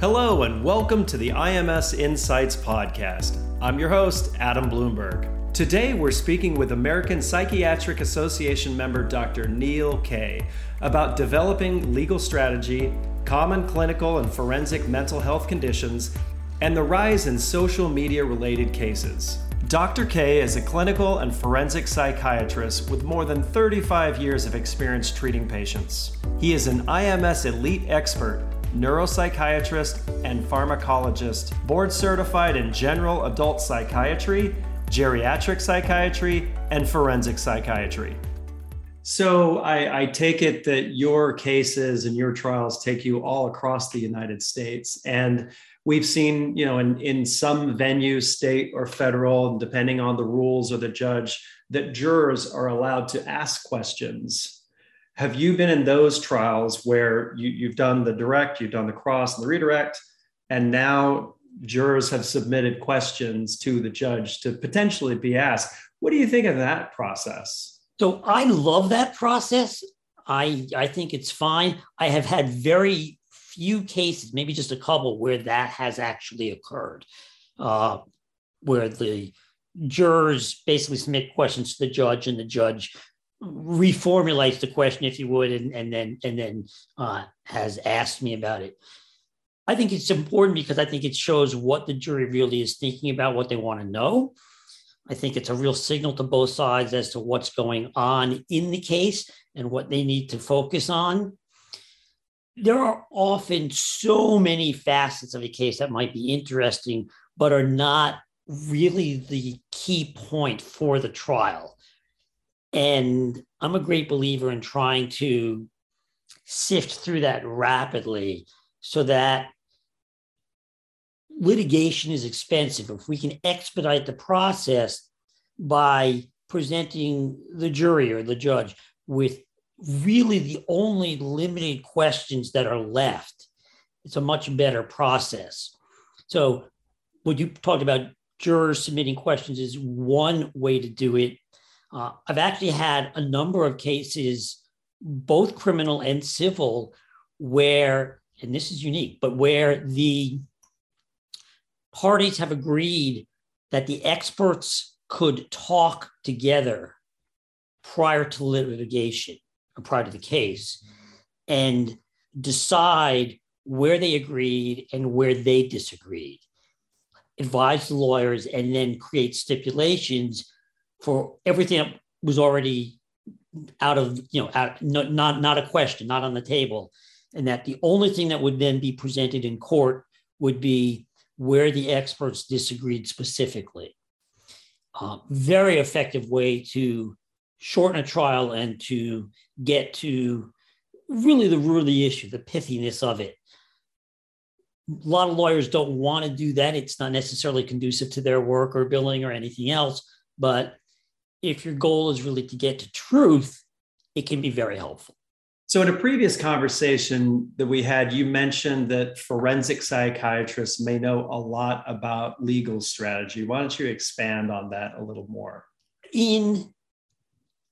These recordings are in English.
Hello, and welcome to the IMS Insights Podcast. I'm your host, Adam Bloomberg. Today, we're speaking with American Psychiatric Association member Dr. Neil Kaye about developing legal strategy, common clinical and forensic mental health conditions, and the rise in social media related cases. Dr. Kaye is a clinical and forensic psychiatrist with more than 35 years of experience treating patients. He is an IMS elite expert neuropsychiatrist, and pharmacologist, board certified in general adult psychiatry, geriatric psychiatry, and forensic psychiatry. So I, I, take it that your cases and your trials take you all across the United States. And we've seen, you know, in, in some venues, state or federal, depending on the rules or the judge, that jurors are allowed to ask questions have you been in those trials where you, you've done the direct, you've done the cross and the redirect, and now jurors have submitted questions to the judge to potentially be asked? What do you think of that process? So I love that process. I I think it's fine. I have had very few cases, maybe just a couple, where that has actually occurred, uh, where the jurors basically submit questions to the judge, and the judge reformulates the question, if you would, and, and then and then uh, has asked me about it. I think it's important because I think it shows what the jury really is thinking about, what they want to know. I think it's a real signal to both sides as to what's going on in the case and what they need to focus on. There are often so many facets of a case that might be interesting, but are not really the key point for the trial. And I'm a great believer in trying to sift through that rapidly so that litigation is expensive. If we can expedite the process by presenting the jury or the judge with really the only limited questions that are left, it's a much better process. So, what you talked about jurors submitting questions is one way to do it. Uh, I've actually had a number of cases, both criminal and civil, where, and this is unique, but where the parties have agreed that the experts could talk together prior to litigation or prior to the case and decide where they agreed and where they disagreed, advise the lawyers, and then create stipulations for everything that was already out of you know out, not, not not a question not on the table. And that the only thing that would then be presented in court would be where the experts disagreed specifically. Uh, very effective way to shorten a trial and to get to really the root of the issue the pithiness of it. A lot of lawyers don't want to do that. It's not necessarily conducive to their work or billing or anything else but if your goal is really to get to truth, it can be very helpful. So, in a previous conversation that we had, you mentioned that forensic psychiatrists may know a lot about legal strategy. Why don't you expand on that a little more? In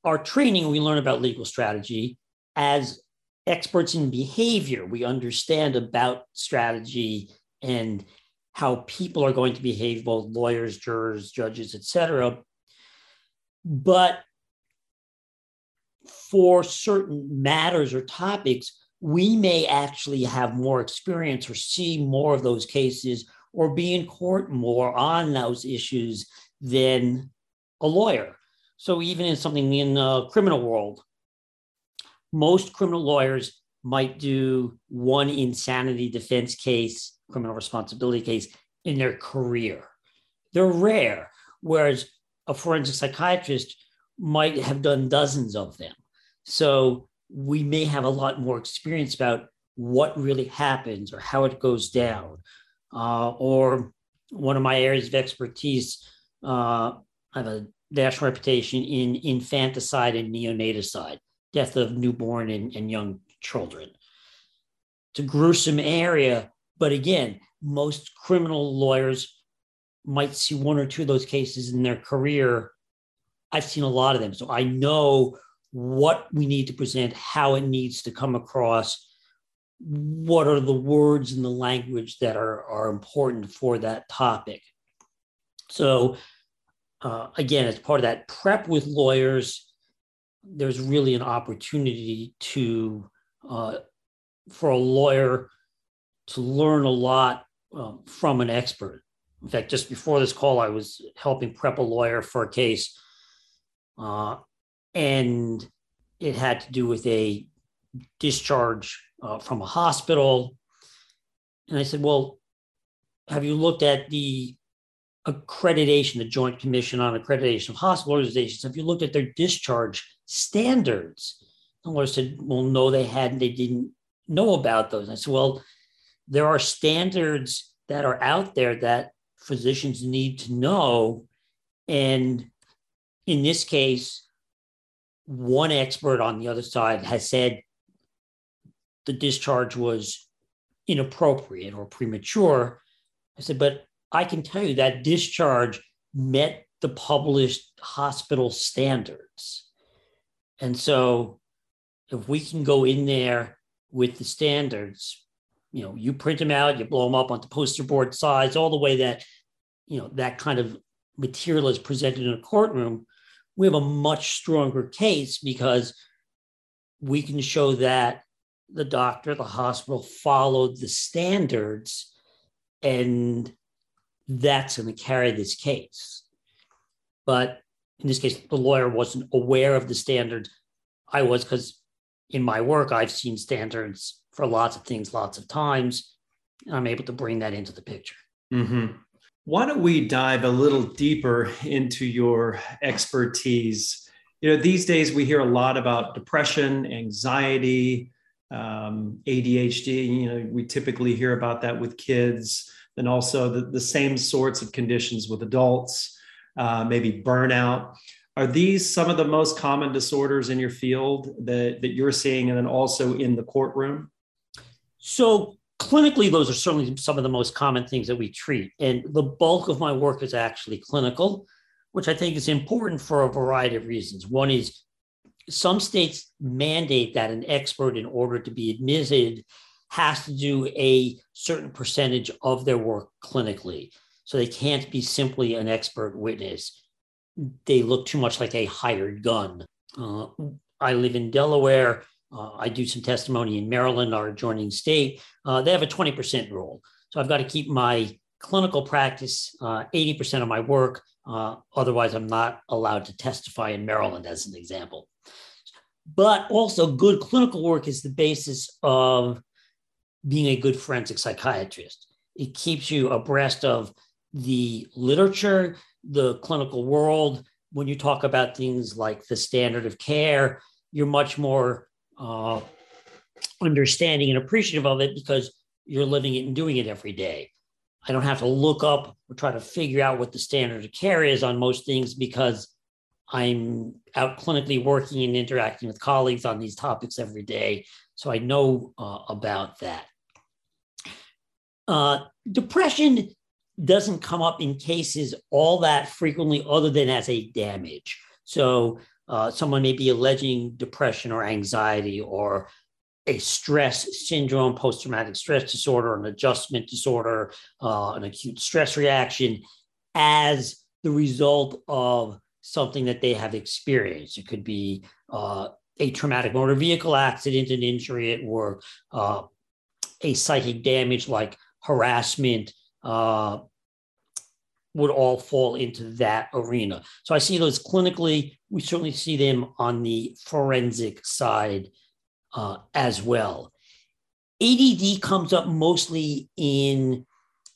our training, we learn about legal strategy. As experts in behavior, we understand about strategy and how people are going to behave, both lawyers, jurors, judges, et cetera. But for certain matters or topics, we may actually have more experience or see more of those cases or be in court more on those issues than a lawyer. So, even in something in the criminal world, most criminal lawyers might do one insanity defense case, criminal responsibility case in their career. They're rare. Whereas a forensic psychiatrist might have done dozens of them. So we may have a lot more experience about what really happens or how it goes down. Uh, or one of my areas of expertise, uh, I have a national reputation in infanticide and neonaticide, death of newborn and, and young children. It's a gruesome area, but again, most criminal lawyers might see one or two of those cases in their career. I've seen a lot of them. So I know what we need to present, how it needs to come across, what are the words and the language that are, are important for that topic. So, uh, again, as part of that prep with lawyers, there's really an opportunity to uh, for a lawyer to learn a lot um, from an expert. In fact, just before this call, I was helping prep a lawyer for a case, uh, and it had to do with a discharge uh, from a hospital. And I said, Well, have you looked at the accreditation, the Joint Commission on Accreditation of Hospital Organizations? Have you looked at their discharge standards? The lawyer said, Well, no, they hadn't. They didn't know about those. I said, Well, there are standards that are out there that physicians need to know. And in this case, one expert on the other side has said the discharge was inappropriate or premature. I said, but I can tell you that discharge met the published hospital standards. And so if we can go in there with the standards, you know, you print them out, you blow them up on the poster board size, all the way that, you know, that kind of material is presented in a courtroom, we have a much stronger case because we can show that the doctor, the hospital followed the standards, and that's going to carry this case. But in this case, the lawyer wasn't aware of the standards. I was because in my work, I've seen standards for lots of things lots of times. And I'm able to bring that into the picture. Mm-hmm. Why don't we dive a little deeper into your expertise? You know, these days we hear a lot about depression, anxiety, um, ADHD. You know, we typically hear about that with kids, and also the, the same sorts of conditions with adults, uh, maybe burnout. Are these some of the most common disorders in your field that, that you're seeing, and then also in the courtroom? So, clinically, those are certainly some of the most common things that we treat. And the bulk of my work is actually clinical, which I think is important for a variety of reasons. One is some states mandate that an expert, in order to be admitted, has to do a certain percentage of their work clinically. So they can't be simply an expert witness. They look too much like a hired gun. Uh, I live in Delaware. Uh, I do some testimony in Maryland, our adjoining state. Uh, they have a 20% rule. So I've got to keep my clinical practice, 80% uh, of my work. Uh, otherwise, I'm not allowed to testify in Maryland, as an example. But also, good clinical work is the basis of being a good forensic psychiatrist. It keeps you abreast of the literature, the clinical world. When you talk about things like the standard of care, you're much more uh, understanding and appreciative of it because you're living it and doing it every day. I don't have to look up or try to figure out what the standard of care is on most things because I'm out clinically working and interacting with colleagues on these topics every day. So I know uh, about that. Uh, depression doesn't come up in cases all that frequently, other than as a damage. So uh, someone may be alleging depression or anxiety or a stress syndrome, post traumatic stress disorder, an adjustment disorder, uh, an acute stress reaction as the result of something that they have experienced. It could be uh, a traumatic motor vehicle accident, an injury at work, uh, a psychic damage like harassment, uh, would all fall into that arena. So I see those clinically. We certainly see them on the forensic side uh, as well. ADD comes up mostly in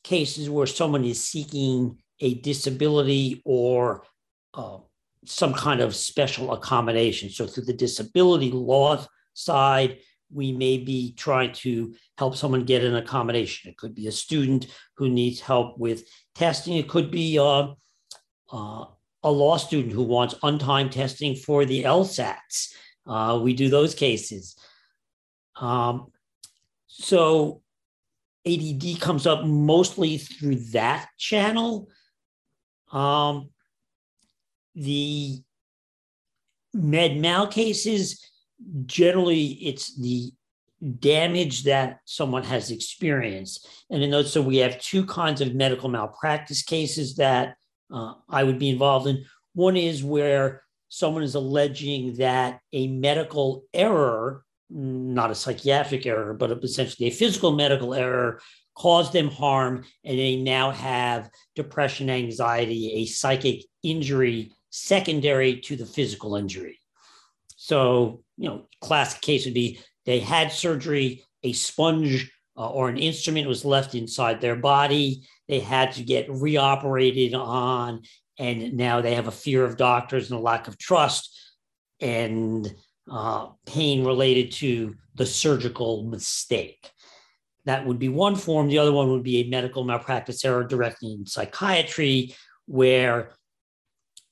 cases where someone is seeking a disability or uh, some kind of special accommodation. So, through the disability law side, we may be trying to help someone get an accommodation. It could be a student who needs help with testing. It could be uh, uh, a law student who wants untimed testing for the LSATs. Uh, we do those cases. Um, so ADD comes up mostly through that channel. Um, the med mal cases, generally it's the damage that someone has experienced. And in those, so we have two kinds of medical malpractice cases that uh, I would be involved in. One is where someone is alleging that a medical error, not a psychiatric error, but essentially a physical medical error, caused them harm, and they now have depression, anxiety, a psychic injury secondary to the physical injury. So, you know, classic case would be they had surgery, a sponge uh, or an instrument was left inside their body. They had to get reoperated on, and now they have a fear of doctors and a lack of trust and uh, pain related to the surgical mistake. That would be one form. The other one would be a medical malpractice error directly in psychiatry, where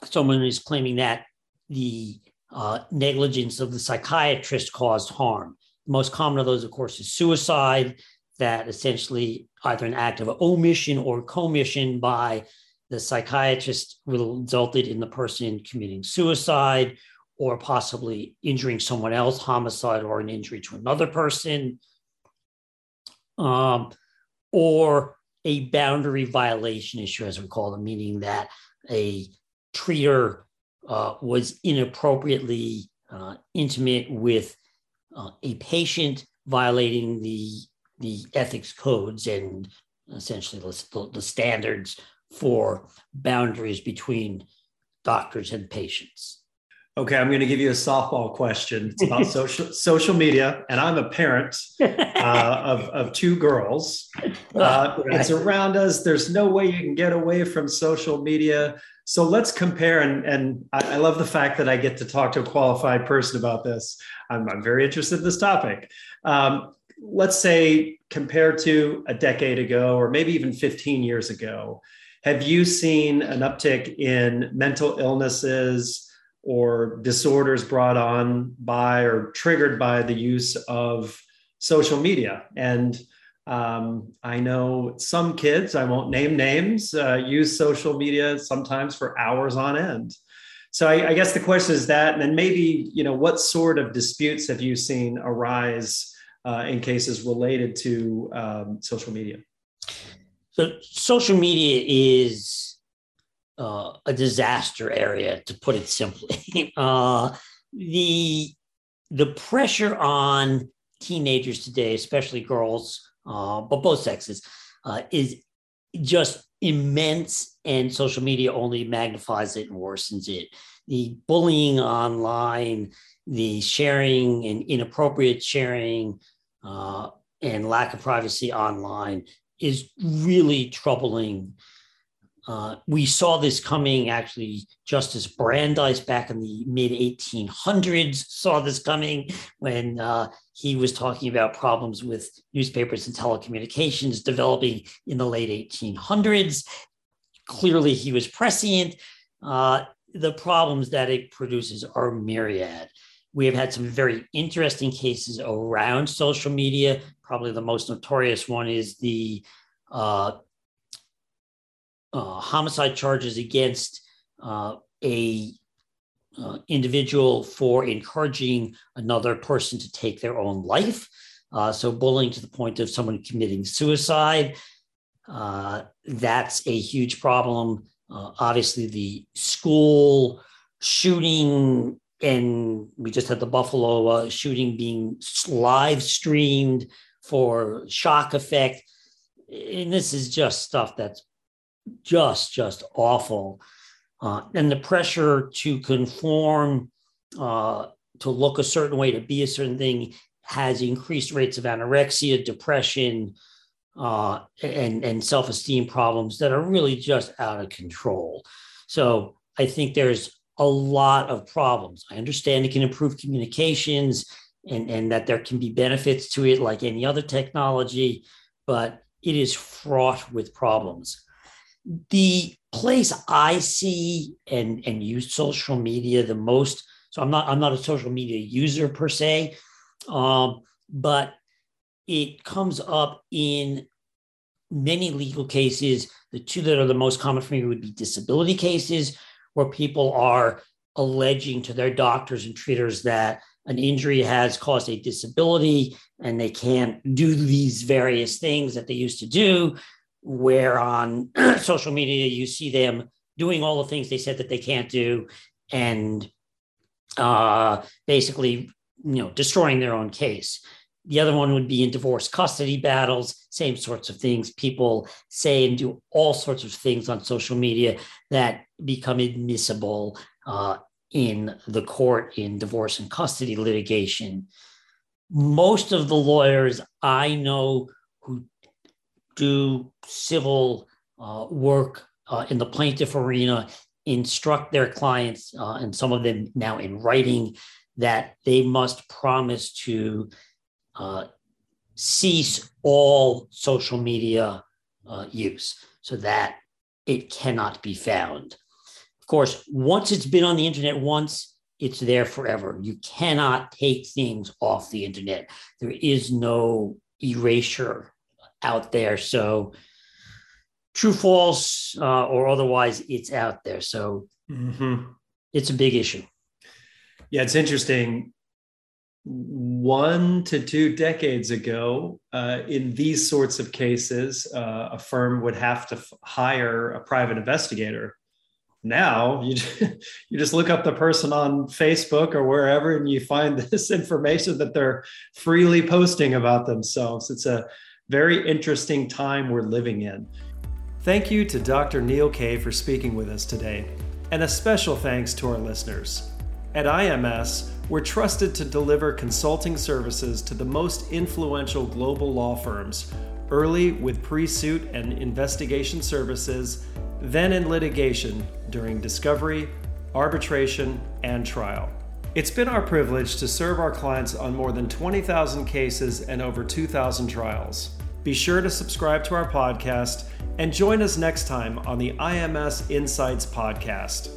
someone is claiming that the uh, negligence of the psychiatrist caused harm. The most common of those, of course, is suicide, that essentially either an act of omission or commission by the psychiatrist resulted in the person committing suicide or possibly injuring someone else, homicide or an injury to another person, um, or a boundary violation issue, as we call it, meaning that a treater uh, was inappropriately uh, intimate with uh, a patient, violating the the ethics codes and essentially the, the standards for boundaries between doctors and patients. Okay, I'm going to give you a softball question. It's about social social media, and I'm a parent uh, of of two girls. Uh. It's around us. There's no way you can get away from social media. So let's compare. And and I, I love the fact that I get to talk to a qualified person about this. I'm, I'm very interested in this topic. Um, let's say compared to a decade ago, or maybe even 15 years ago, have you seen an uptick in mental illnesses? Or disorders brought on by or triggered by the use of social media. And um, I know some kids, I won't name names, uh, use social media sometimes for hours on end. So I, I, guess the question is that, and then maybe you know what sort of disputes have you seen arise uh, in cases related to um, social media? So social media is uh, a disaster area, to put it simply. uh, the the pressure on teenagers today, especially girls, uh, but both sexes, uh, is just immense, and social media only magnifies it and worsens it. The bullying online, the sharing and inappropriate sharing, uh, and lack of privacy online is really troubling uh, we saw this coming actually justice brandeis back in the mid 1800s saw this coming when uh, he was talking about problems with newspapers and telecommunications developing in the late 1800s clearly he was prescient. Uh, the problems that it produces are myriad. We have had some very interesting cases around social media. Probably the most notorious one is the uh, uh, homicide charges against uh, a uh, individual for encouraging another person to take their own life. Uh, so bullying to the point of someone committing suicide. Uh, that's a huge problem. Uh, obviously, the school shooting, and we just had the Buffalo shooting being live streamed for shock effect. And this is just stuff that's just just awful. Uh, and the pressure to conform uh, to look a certain way to be a certain thing has increased rates of anorexia depression uh, and and self-esteem problems that are really just out of control. So i think there's a lot of problems. I understand it can improve communications and and that there can be benefits to it like any other technology but it is fraught with problems the place I see and and use social media the most. So I'm not I'm not a social media user per se, um, but it comes up in many legal cases. The two that are the most common for me would be disability cases, where people are alleging to their doctors and treaters that an injury has caused a disability and they can't do these various things that they used to do. Where on social media, you see them doing all the things they said that they can't do and uh, basically, you know, destroying their own case. The other one would be in divorce custody battles, same sorts of things. People say and do all sorts of things on social media that become admissible uh, in the court in divorce and custody litigation. Most of the lawyers I know do civil uh, work uh, in the plaintiff arena instruct their clients, uh, and some of them now in writing, that they must promise to uh, cease all social media uh, use so that it cannot be found. Of course, once it's been on the internet once, it's there forever. You cannot take things off the internet. There is no erasure out there. So, true, false, uh, or otherwise, it's out there. So, mm-hmm. it's a big issue. Yeah, it's interesting one to two decades ago, uh, in these sorts of cases, uh, a firm would have to f- hire a private investigator. Now you you just look up the person on Facebook or wherever, and you find this information that they're freely posting about themselves. It's a very interesting time we're living in. Thank you to Dr. Neil Kaye for speaking with us today, and a special thanks to our listeners. At IMS, we're trusted to deliver consulting services to the most influential global law firms, early with pre suit and investigation services, then in litigation during discovery, arbitration, and trial. It's been our privilege to serve our clients on more than 20,000 cases and over 2,000 trials. Be sure to subscribe to our podcast and join us next time on the IMS Insights Podcast.